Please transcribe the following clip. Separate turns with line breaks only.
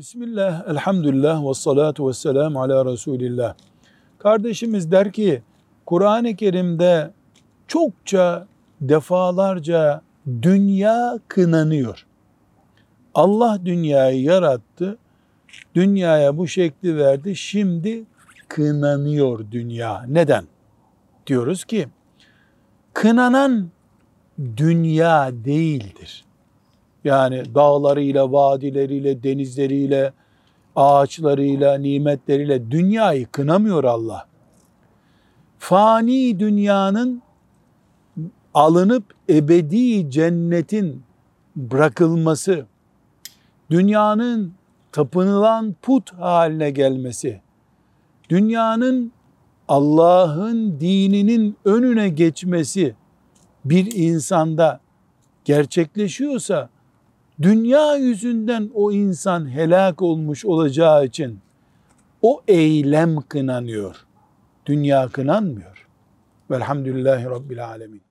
Bismillah, elhamdülillah ve salatu ve selamu ala Resulillah. Kardeşimiz der ki, Kur'an-ı Kerim'de çokça defalarca dünya kınanıyor. Allah dünyayı yarattı, dünyaya bu şekli verdi, şimdi kınanıyor dünya. Neden? Diyoruz ki, kınanan dünya değildir. Yani dağlarıyla, vadileriyle, denizleriyle, ağaçlarıyla, nimetleriyle dünyayı kınamıyor Allah. Fani dünyanın alınıp ebedi cennetin bırakılması, dünyanın tapınılan put haline gelmesi, dünyanın Allah'ın dininin önüne geçmesi bir insanda gerçekleşiyorsa dünya yüzünden o insan helak olmuş olacağı için o eylem kınanıyor. Dünya kınanmıyor. Velhamdülillahi Rabbil Alemin.